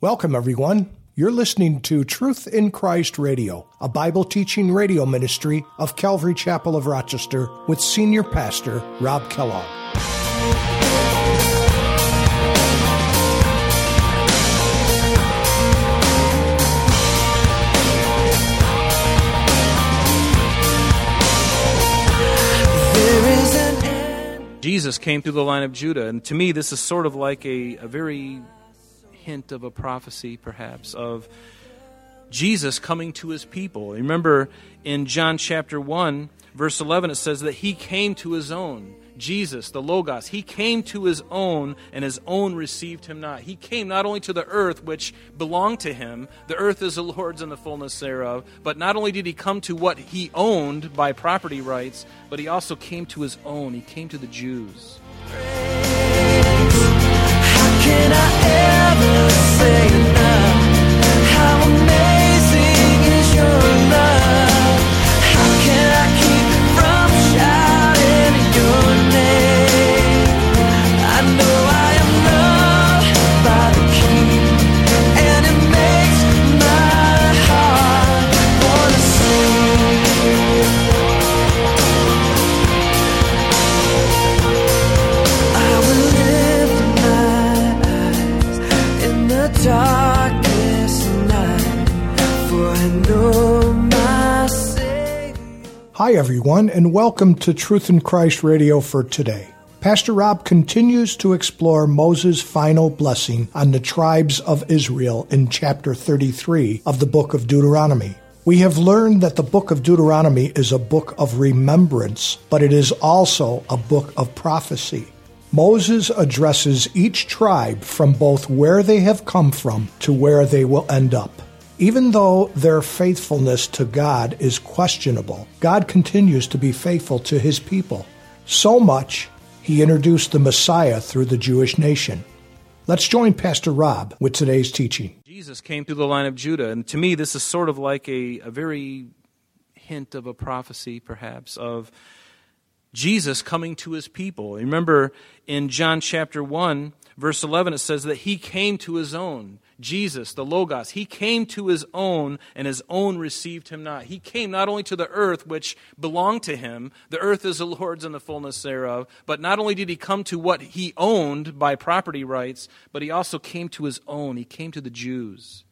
Welcome, everyone. You're listening to Truth in Christ Radio, a Bible teaching radio ministry of Calvary Chapel of Rochester with Senior Pastor Rob Kellogg. Jesus came through the line of Judah, and to me, this is sort of like a, a very hint of a prophecy, perhaps, of Jesus coming to his people. Remember in John chapter 1, verse 11, it says that he came to his own. Jesus, the Logos, he came to his own, and his own received him not. He came not only to the earth, which belonged to him, the earth is the Lord's and the fullness thereof, but not only did he come to what he owned by property rights, but he also came to his own. He came to the Jews gonna say Hi, everyone, and welcome to Truth in Christ Radio for today. Pastor Rob continues to explore Moses' final blessing on the tribes of Israel in chapter 33 of the book of Deuteronomy. We have learned that the book of Deuteronomy is a book of remembrance, but it is also a book of prophecy. Moses addresses each tribe from both where they have come from to where they will end up. Even though their faithfulness to God is questionable, God continues to be faithful to his people. So much, he introduced the Messiah through the Jewish nation. Let's join Pastor Rob with today's teaching. Jesus came through the line of Judah, and to me, this is sort of like a, a very hint of a prophecy, perhaps, of Jesus coming to his people. Remember in John chapter 1, verse 11, it says that he came to his own. Jesus, the Logos, he came to his own, and his own received him not. He came not only to the earth, which belonged to him, the earth is the Lord's and the fullness thereof, but not only did he come to what he owned by property rights, but he also came to his own. He came to the Jews,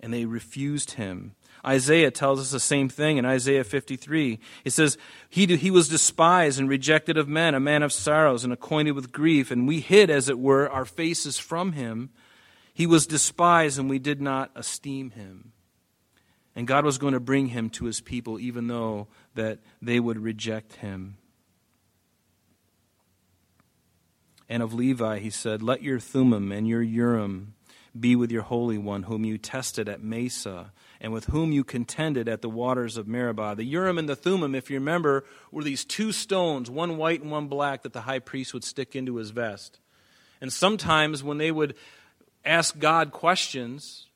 and they refused him. Isaiah tells us the same thing in Isaiah 53. It says, he, he was despised and rejected of men, a man of sorrows and acquainted with grief, and we hid, as it were, our faces from him. He was despised, and we did not esteem him. And God was going to bring him to his people, even though that they would reject him. And of Levi, he said, Let your Thummim and your Urim be with your Holy One, whom you tested at Massah, and with whom you contended at the waters of Meribah. The Urim and the Thummim, if you remember, were these two stones, one white and one black, that the high priest would stick into his vest. And sometimes when they would ask God questions,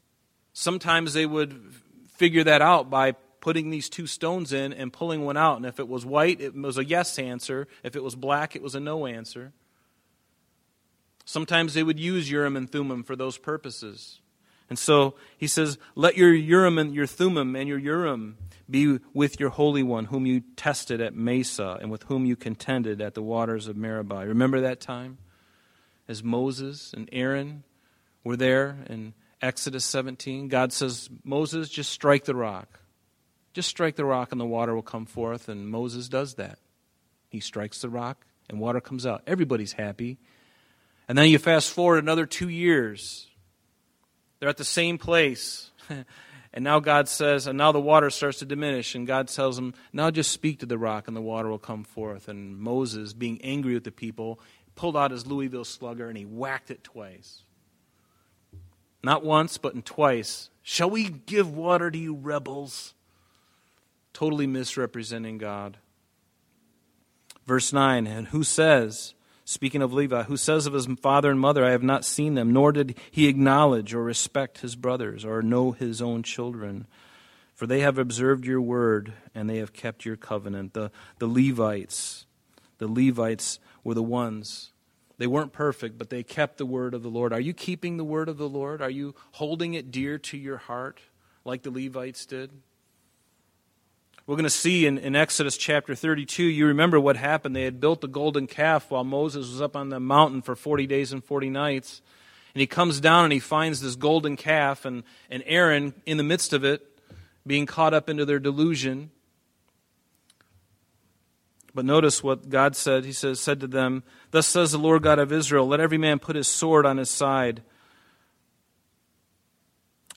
sometimes they would figure that out by putting these two stones in and pulling one out. And if it was white, it was a yes answer. If it was black, it was a no answer. Sometimes they would use Urim and Thummim for those purposes. And so he says, Let your Urim and your Thummim and your Urim be with your Holy One, whom you tested at Massah and with whom you contended at the waters of Meribah. Remember that time? As Moses and Aaron were there in Exodus 17. God says, Moses, just strike the rock. Just strike the rock and the water will come forth. And Moses does that. He strikes the rock and water comes out. Everybody's happy. And then you fast forward another two years. They're at the same place. and now God says, and now the water starts to diminish. And God tells them, now just speak to the rock and the water will come forth. And Moses, being angry with the people, pulled out his Louisville slugger and he whacked it twice. Not once, but in twice. Shall we give water to you, rebels? Totally misrepresenting God. Verse 9, and who says, speaking of Levi, who says of his father and mother, I have not seen them, nor did he acknowledge or respect his brothers or know his own children. For they have observed your word and they have kept your covenant. The, the Levites, the Levites were the ones They weren't perfect, but they kept the word of the Lord. Are you keeping the word of the Lord? Are you holding it dear to your heart like the Levites did? We're going to see in, in Exodus chapter 32, you remember what happened. They had built the golden calf while Moses was up on the mountain for 40 days and 40 nights. And he comes down and he finds this golden calf, and, and Aaron in the midst of it, being caught up into their delusion. But notice what God said. He says, said to them, Thus says the Lord God of Israel, let every man put his sword on his side.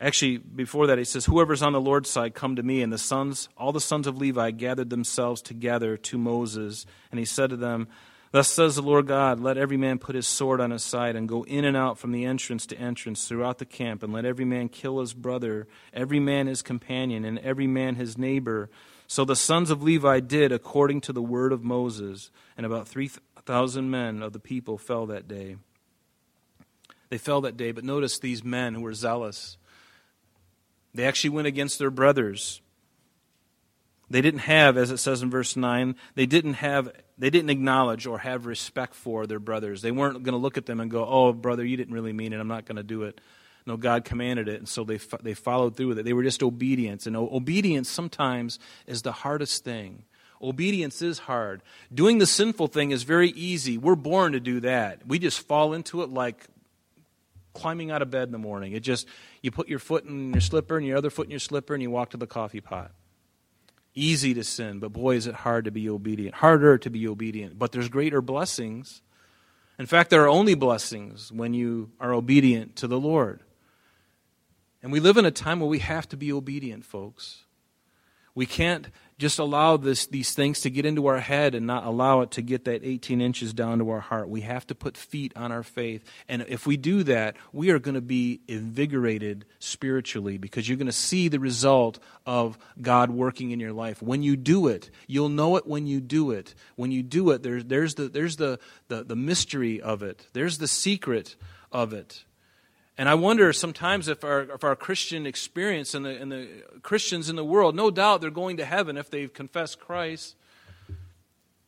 Actually, before that, he says, Whoever's on the Lord's side, come to me. And the sons, all the sons of Levi, gathered themselves together to Moses. And he said to them, Thus says the Lord God, let every man put his sword on his side and go in and out from the entrance to entrance throughout the camp, and let every man kill his brother, every man his companion, and every man his neighbor. So the sons of Levi did according to the word of Moses, and about 3,000 men of the people fell that day. They fell that day, but notice these men who were zealous they actually went against their brothers. They didn't have, as it says in verse 9, they didn't have they didn't acknowledge or have respect for their brothers. They weren't going to look at them and go, "Oh, brother, you didn't really mean it. I'm not going to do it." No, God commanded it, and so they they followed through with it. They were just obedience, and obedience sometimes is the hardest thing. Obedience is hard. Doing the sinful thing is very easy. We're born to do that. We just fall into it like climbing out of bed in the morning. It just, you put your foot in your slipper and your other foot in your slipper and you walk to the coffee pot. Easy to sin, but boy, is it hard to be obedient. Harder to be obedient. But there's greater blessings. In fact, there are only blessings when you are obedient to the Lord. And we live in a time where we have to be obedient, folks. We can't just allow this, these things to get into our head and not allow it to get that 18 inches down to our heart. We have to put feet on our faith. And if we do that, we are going to be invigorated spiritually because you're going to see the result of God working in your life. When you do it, you'll know it when you do it. When you do it, there's, there's, the, there's the, the, the mystery of it, there's the secret of it. And I wonder sometimes if our, if our Christian experience and the, and the Christians in the world, no doubt they're going to heaven if they've confessed Christ,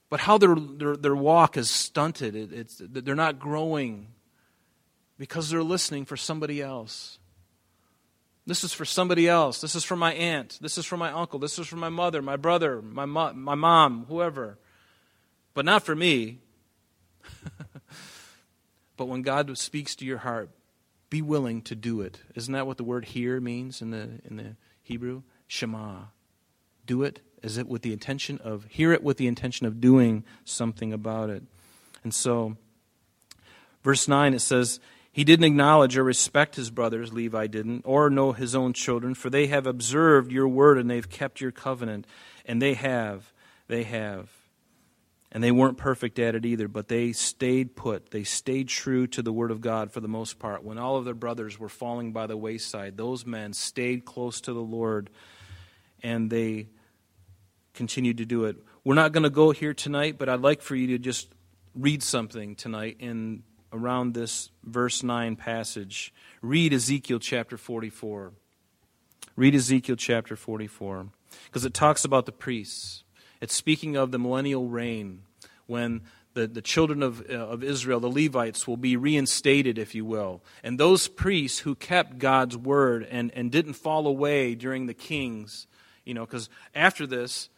but how their, their, their walk is stunted. It, it's, they're not growing because they're listening for somebody else. This is for somebody else. This is for my aunt. This is for my uncle. This is for my mother, my brother, my, mo- my mom, whoever. But not for me. but when God speaks to your heart, be willing to do it. Isn't that what the word hear means in the, in the Hebrew? Shema. Do it as it with the intention of, hear it with the intention of doing something about it. And so, verse 9, it says, He didn't acknowledge or respect his brothers, Levi didn't, or know his own children, for they have observed your word and they've kept your covenant. And they have, they have. And they weren't perfect at it either, but they stayed put. They stayed true to the Word of God for the most part. When all of their brothers were falling by the wayside, those men stayed close to the Lord and they continued to do it. We're not going to go here tonight, but I'd like for you to just read something tonight in around this verse 9 passage. Read Ezekiel chapter 44. Read Ezekiel chapter 44 because it talks about the priests. It's speaking of the millennial reign when the, the children of, uh, of Israel, the Levites, will be reinstated, if you will. And those priests who kept God's word and, and didn't fall away during the kings, you know, because after this,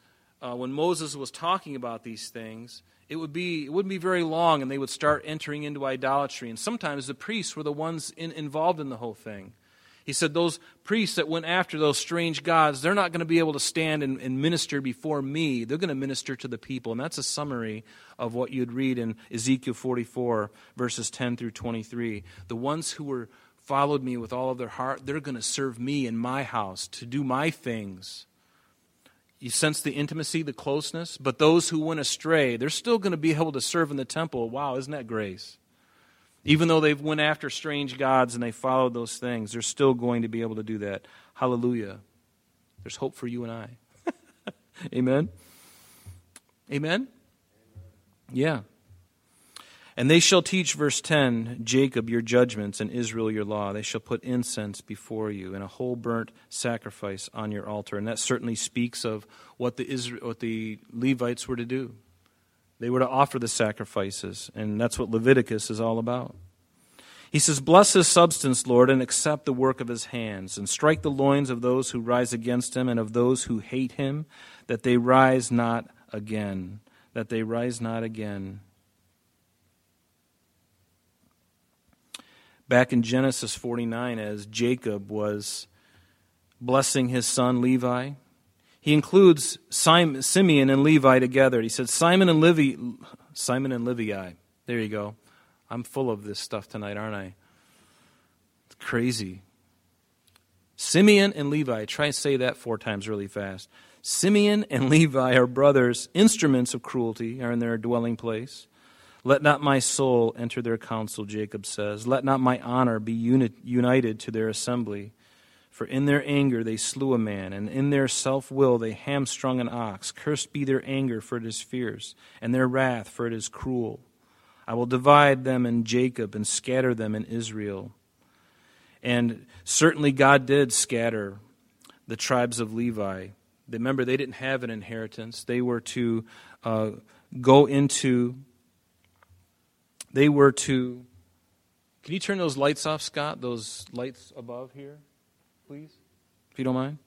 uh, when Moses was talking about these things, it would be it wouldn't be very long, and they would start entering into idolatry. And sometimes the priests were the ones in, involved in the whole thing. He said, Those priests that went after those strange gods, they're not going to be able to stand and, and, minister before me. They're going to minister to the people. And that's a summary of what you'd read in Ezekiel 44, verses 10 through 23. The ones who were followed me with all of their heart, they're going to serve me in my house, to do my things. You sense the intimacy, the closeness, but those who went astray, they're still going to be able to serve in the temple. Wow, isn't that grace? Even though they've went after strange gods and they followed those things, they're still going to be able to do that. Hallelujah. There's hope for you and I. Amen. Amen. Yeah. And they shall teach, verse 10, Jacob your judgments and Israel your law. They shall put incense before you and a whole burnt sacrifice on your altar. And that certainly speaks of what the, Israel, what the Levites were to do. They were to offer the sacrifices, and that's what Leviticus is all about. He says, Bless his substance, Lord, and accept the work of his hands, and strike the loins of those who rise against him and of those who hate him, that they rise not again. That they rise not again. Back in Genesis 49, as Jacob was blessing his son Levi, he includes Simon, Simeon and Levi together. He said, Simon and Levi, Simon and Levi. There you go. I'm full of this stuff tonight, aren't I? It's crazy. Simeon and Levi. Try and say that four times really fast. Simeon and Levi are brothers. Instruments of cruelty are in their dwelling place. Let not my soul enter their council, Jacob says. Let not my honor be united to their assembly. For in their anger they slew a man, and in their self will they hamstrung an ox. Cursed be their anger, for it is fierce, and their wrath, for it is cruel. I will divide them in Jacob and scatter them in Israel. And certainly God did scatter the tribes of Levi. Remember, they didn't have an inheritance. They were to uh, go into, they were to, can you turn those lights off, Scott? Those lights above here? Please, if you don't mind?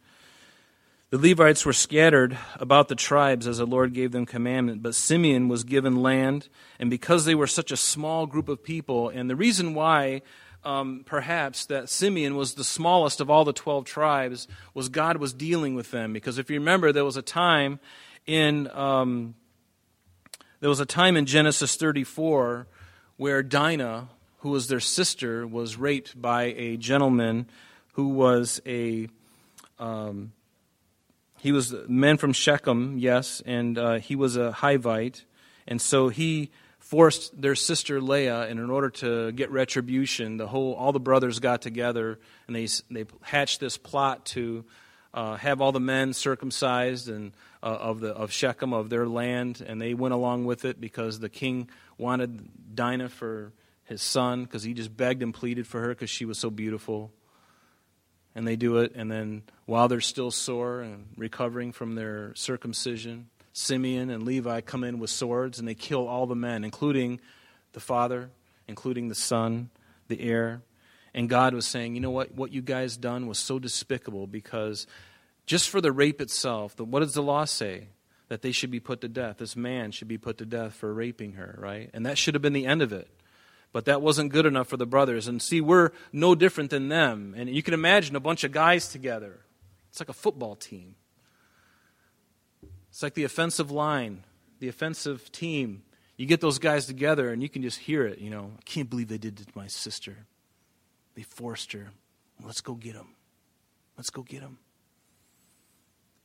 The Levites were scattered about the tribes as the Lord gave them commandment, but Simeon was given land, and because they were such a small group of people, and the reason why um, perhaps that Simeon was the smallest of all the 12 tribes was God was dealing with them. Because if you remember, there was a time in um, there was a time in Genesis 34 where Dinah, who was their sister, was raped by a gentleman who was a um, he was a man from Shechem, yes, and uh, he was a Hivite, and so he forced their sister Leah, and in order to get retribution, the whole all the brothers got together and they they hatched this plot to uh, have all the men circumcised and uh, of the of Shechem of their land, and they went along with it because the king wanted Dinah for his son because he just begged and pleaded for her because she was so beautiful and they do it, and then while they're still sore and recovering from their circumcision, Simeon and Levi come in with swords and they kill all the men, including the father, including the son, the heir. And God was saying, you know what? What you guys done was so despicable because just for the rape itself, the, what does the law say? That they should be put to death. This man should be put to death for raping her, right? And that should have been the end of it. But that wasn't good enough for the brothers. And see, we're no different than them. And you can imagine a bunch of guys together. It's like a football team. It's like the offensive line, the offensive team. You get those guys together and you can just hear it. You know, I can't believe they did it to my sister. They forced her. Let's go get them. Let's go get them.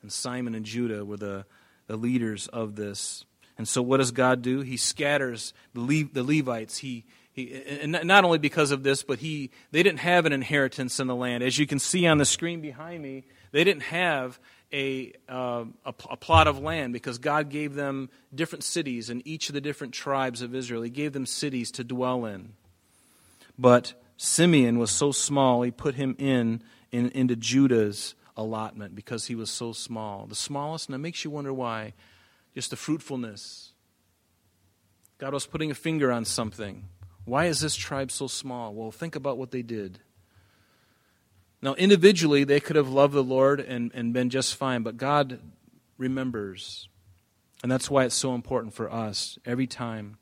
And Simon and Judah were the, the leaders of this. And so, what does God do? He scatters the, Le- the Levites. He, he, and not only because of this, but he, they didn't have an inheritance in the land. As you can see on the screen behind me, they didn't have a, uh, a, a, plot of land because God gave them different cities in each of the different tribes of Israel. He gave them cities to dwell in. But Simeon was so small, he put him in, in into Judah's allotment because he was so small. The smallest, and it makes you wonder why. Just the fruitfulness. God was putting a finger on something. Why is this tribe so small? Well, think about what they did. Now, individually, they could have loved the Lord and, and been just fine, but God remembers. And that's why it's so important for us every time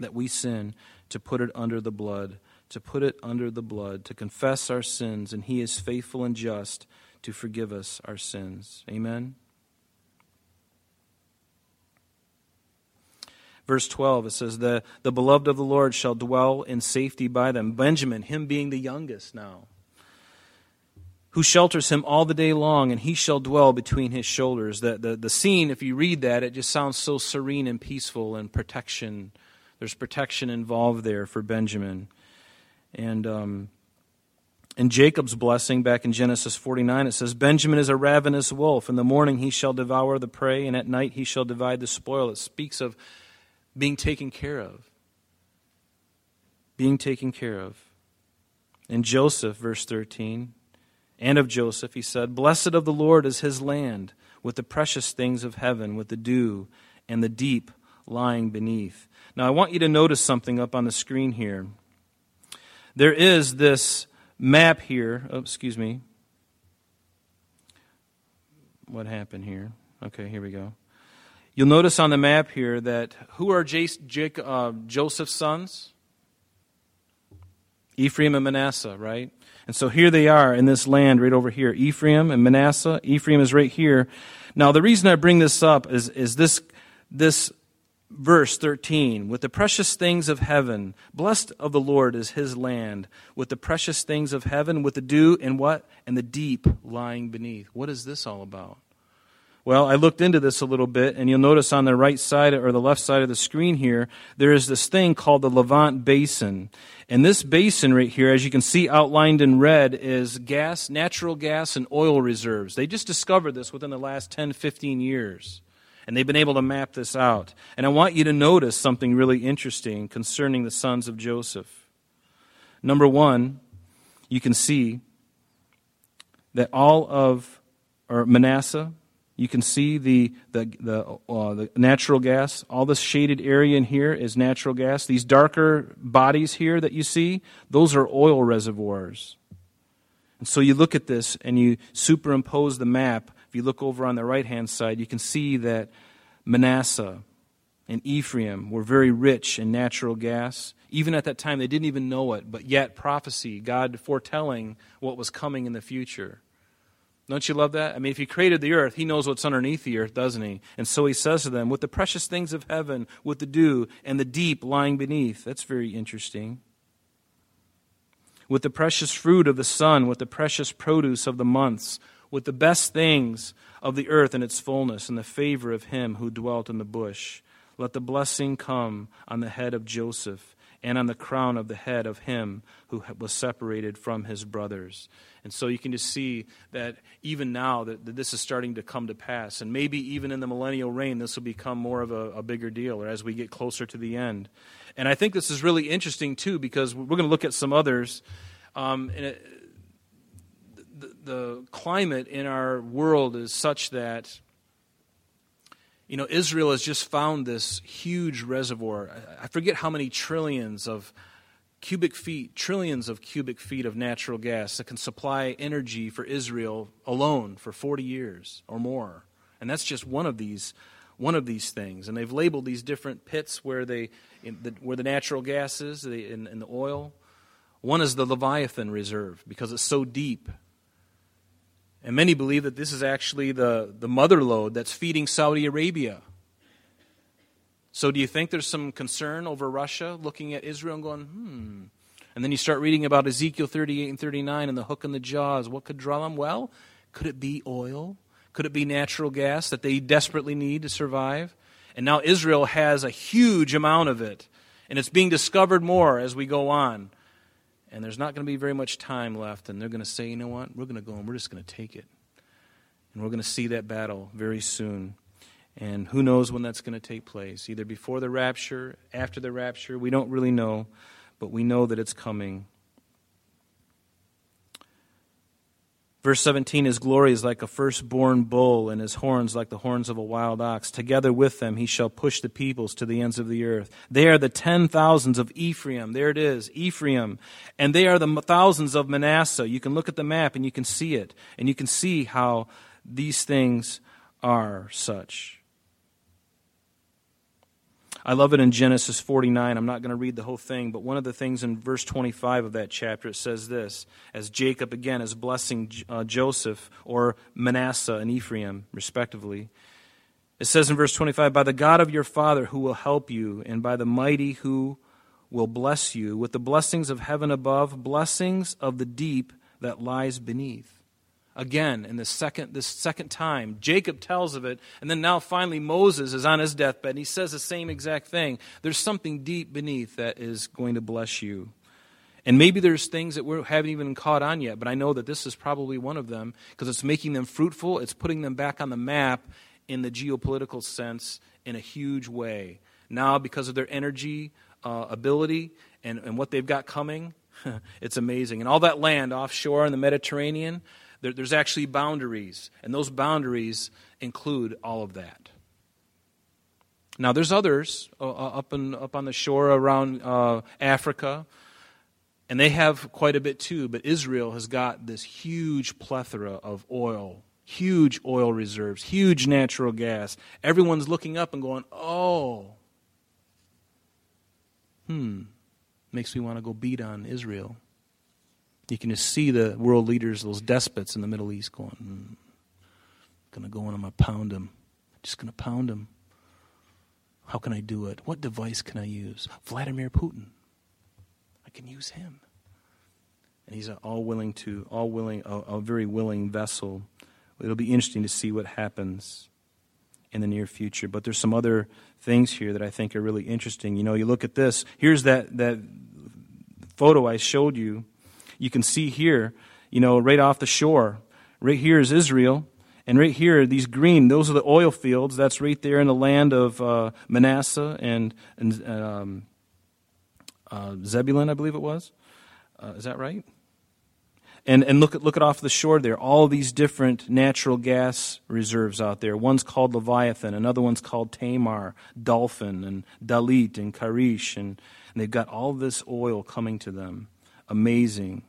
that we sin to put it under the blood, to put it under the blood, to confess our sins, and He is faithful and just to forgive us our sins. Amen? Verse 12, it says, the, the beloved of the Lord shall dwell in safety by them. Benjamin, him being the youngest now, who shelters him all the day long, and he shall dwell between his shoulders. The, the, the scene, if you read that, it just sounds so serene and peaceful and protection. There's protection involved there for Benjamin. And um, in Jacob's blessing, back in Genesis 49, it says, Benjamin is a ravenous wolf. In the morning he shall devour the prey, and at night he shall divide the spoil. It speaks of being taken care of. Being taken care of. In Joseph, verse 13, and of Joseph, he said, Blessed of the Lord is his land, with the precious things of heaven, with the dew and the deep lying beneath. Now, I want you to notice something up on the screen here. There is this map here. Oh, excuse me. What happened here? Okay, here we go. You'll notice on the map here that who are uh, Joseph's sons? Ephraim and Manasseh, right? And so here they are in this land right over here Ephraim and Manasseh. Ephraim is right here. Now, the reason I bring this up is, is this, this verse 13 with the precious things of heaven blessed of the lord is his land with the precious things of heaven with the dew and what and the deep lying beneath what is this all about well i looked into this a little bit and you'll notice on the right side or the left side of the screen here there is this thing called the levant basin and this basin right here as you can see outlined in red is gas natural gas and oil reserves they just discovered this within the last 10 15 years and they've been able to map this out. And I want you to notice something really interesting concerning the sons of Joseph. Number one, you can see that all of or Manasseh, you can see the the the, uh, the natural gas. All this shaded area in here is natural gas. These darker bodies here that you see, those are oil reservoirs. And so you look at this and you superimpose the map if you look over on the right hand side, you can see that Manasseh and Ephraim were very rich in natural gas. Even at that time, they didn't even know it, but yet prophecy, God foretelling what was coming in the future. Don't you love that? I mean, if He created the earth, He knows what's underneath the earth, doesn't He? And so He says to them, with the precious things of heaven, with the dew and the deep lying beneath. That's very interesting. With the precious fruit of the sun, with the precious produce of the months, with the best things of the earth in its fullness, and the favor of him who dwelt in the bush. Let the blessing come on the head of Joseph and on the crown of the head of him who was separated from his brothers. And so you can just see that even now that, that this is starting to come to pass. And maybe even in the millennial reign, this will become more of a, a bigger deal or as we get closer to the end. And I think this is really interesting too because we're going to look at some others. Um, and it, the, climate in our world is such that you know Israel has just found this huge reservoir. I forget how many trillions of cubic feet, trillions of cubic feet of natural gas that can supply energy for Israel alone for 40 years or more. And that's just one of these one of these things. And they've labeled these different pits where they the, where the natural gas is the, in, in the oil. One is the Leviathan Reserve because it's so deep and many believe that this is actually the, the mother lode that's feeding Saudi Arabia. So, do you think there's some concern over Russia looking at Israel and going, hmm? And then you start reading about Ezekiel 38 and 39 and the hook and the jaws. What could draw them? Well, could it be oil? Could it be natural gas that they desperately need to survive? And now Israel has a huge amount of it, and it's being discovered more as we go on and there's not going to be very much time left, and they're going to say, you know what, we're going to go and we're just going to take it. And we're going to see that battle very soon. And who knows when that's going to take place? Either before the rapture, after the rapture, we don't really know, but we know that it's coming. Verse 17 His glory is like a firstborn bull, and his horns like the horns of a wild ox. Together with them he shall push the peoples to the ends of the earth. They are the ten thousands of Ephraim. There it is, Ephraim. And they are the thousands of Manasseh. You can look at the map and you can see it. And you can see how these things are such. I love it in Genesis 49. I'm not going to read the whole thing, but one of the things in verse 25 of that chapter, it says this as Jacob again is blessing uh, Joseph or Manasseh and Ephraim, respectively. It says in verse 25, By the God of your father who will help you, and by the mighty who will bless you, with the blessings of heaven above, blessings of the deep that lies beneath again in the second this second time. Jacob tells of it and then now finally moses is on his deathbed and he says the same exact thing. There's something deep beneath that is going to bless you. And maybe there's things that we haven't even caught on yet but i know that this is probably one of them because it's making them fruitful. It's putting them back on the map in the geopolitical sense in a huge way. Now because of their energy uh, ability and, and what they've got coming it's amazing. And all that land offshore in the mediterranean there, there's actually boundaries, and those boundaries include all of that. Now, there's others uh, uh, up, in, up on the shore around uh, Africa, and they have quite a bit too, but Israel has got this huge plethora of oil, huge oil reserves, huge natural gas. Everyone's looking up and going, oh, hmm, makes me want to go beat on Israel. You can just see the world leaders, those despots in the Middle East, going, hmm, going to go in, I'm going to pound them. Just going to pound them. How can I do it? What device can I use? Vladimir Putin. I can use him. And he's all willing to, all willing, a, a very willing vessel. It'll be interesting to see what happens in the near future. But there's some other things here that I think are really interesting. You know, you look at this. Here's that, that photo I showed you. You can see here, you know, right off the shore. Right here is Israel. And right here, these green, those are the oil fields. That's right there in the land of uh, Manasseh and, and um, uh, Zebulun, I believe it was. Uh, is that right? And, and look, at, look at off the shore there, all these different natural gas reserves out there. One's called Leviathan, another one's called Tamar, Dolphin, and Dalit, and Karish. And, and they've got all this oil coming to them. Amazing.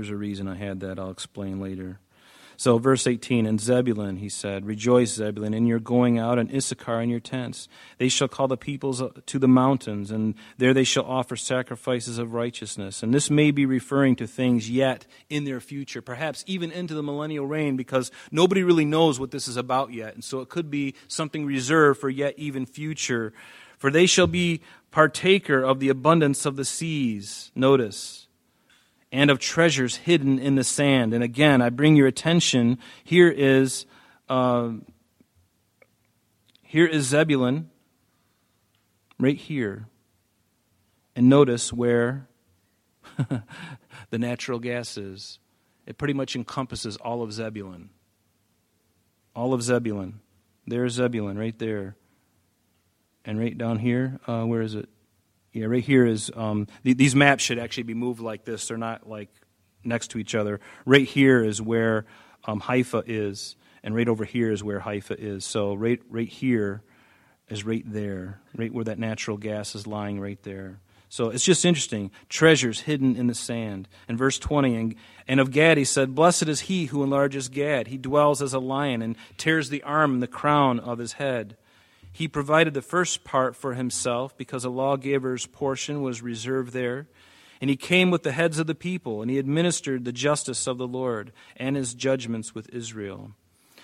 There's a reason I had that. I'll explain later. So, verse 18, and Zebulun, he said, Rejoice, Zebulun, in your going out, and Issachar in your tents. They shall call the peoples uh, to the mountains, and there they shall offer sacrifices of righteousness. And this may be referring to things yet in their future, perhaps even into the millennial reign, because nobody really knows what this is about yet. And so it could be something reserved for yet even future. For they shall be partaker of the abundance of the seas. Notice and of treasures hidden in the sand. And again, I bring your attention. Here is uh, here is Zebulun, right here, and notice where the natural gas is. It pretty much encompasses all of Zebulun. All of Zebulun. There's Zebulun right there. And right down here, uh, where is it? Yeah, right here is um, th- these maps should actually be moved like this. They're not like next to each other. Right here is where um, Haifa is, and right over here is where Haifa is. So right right here is right there, right where that natural gas is lying, right there. So it's just interesting. Treasures hidden in the sand. In verse 20, and, and of Gad he said, Blessed is he who enlarges Gad. He dwells as a lion and tears the arm and the crown of his head. He provided the first part for himself because a lawgiver's portion was reserved there. And he came with the heads of the people, and he administered the justice of the Lord and his judgments with Israel.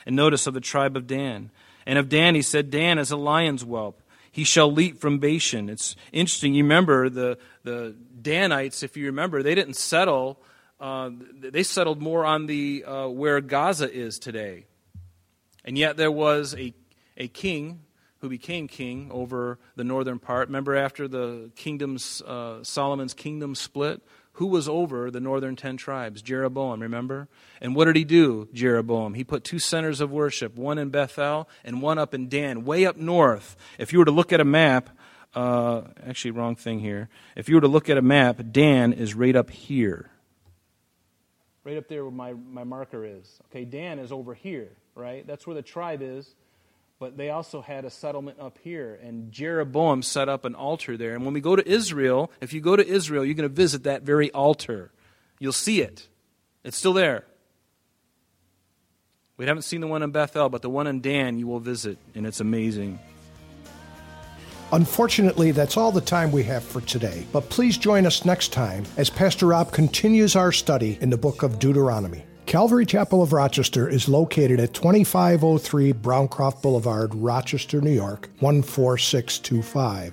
And notice of the tribe of Dan. And of Dan he said, Dan is a lion's whelp. He shall leap from Bashan. It's interesting. You remember the, the Danites, if you remember, they didn't settle, uh, they settled more on the uh, where Gaza is today. And yet there was a, a king who became king over the northern part. Remember, after the kingdoms, uh, Solomon's kingdom split, who was over the northern ten tribes? Jeroboam, remember? And what did he do, Jeroboam? He put two centers of worship, one in Bethel and one up in Dan, way up north. If you were to look at a map, uh, actually, wrong thing here. If you were to look at a map, Dan is right up here. Right up there where my, my marker is. Okay, Dan is over here, right? That's where the tribe is but they also had a settlement up here. And Jeroboam set up an altar there. And when we go to Israel, if you go to Israel, you're going to visit that very altar. You'll see it, it's still there. We haven't seen the one in Bethel, but the one in Dan you will visit, and it's amazing. Unfortunately, that's all the time we have for today. But please join us next time as Pastor Rob continues our study in the book of Deuteronomy. Calvary Chapel of Rochester is located at 2503 Browncroft Boulevard, Rochester, New York, 14625.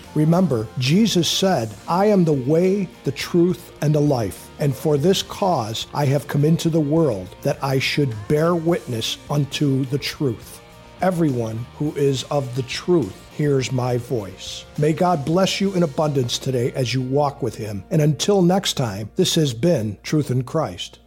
Remember, Jesus said, I am the way, the truth, and the life. And for this cause I have come into the world, that I should bear witness unto the truth. Everyone who is of the truth hears my voice. May God bless you in abundance today as you walk with Him. And until next time, this has been Truth in Christ.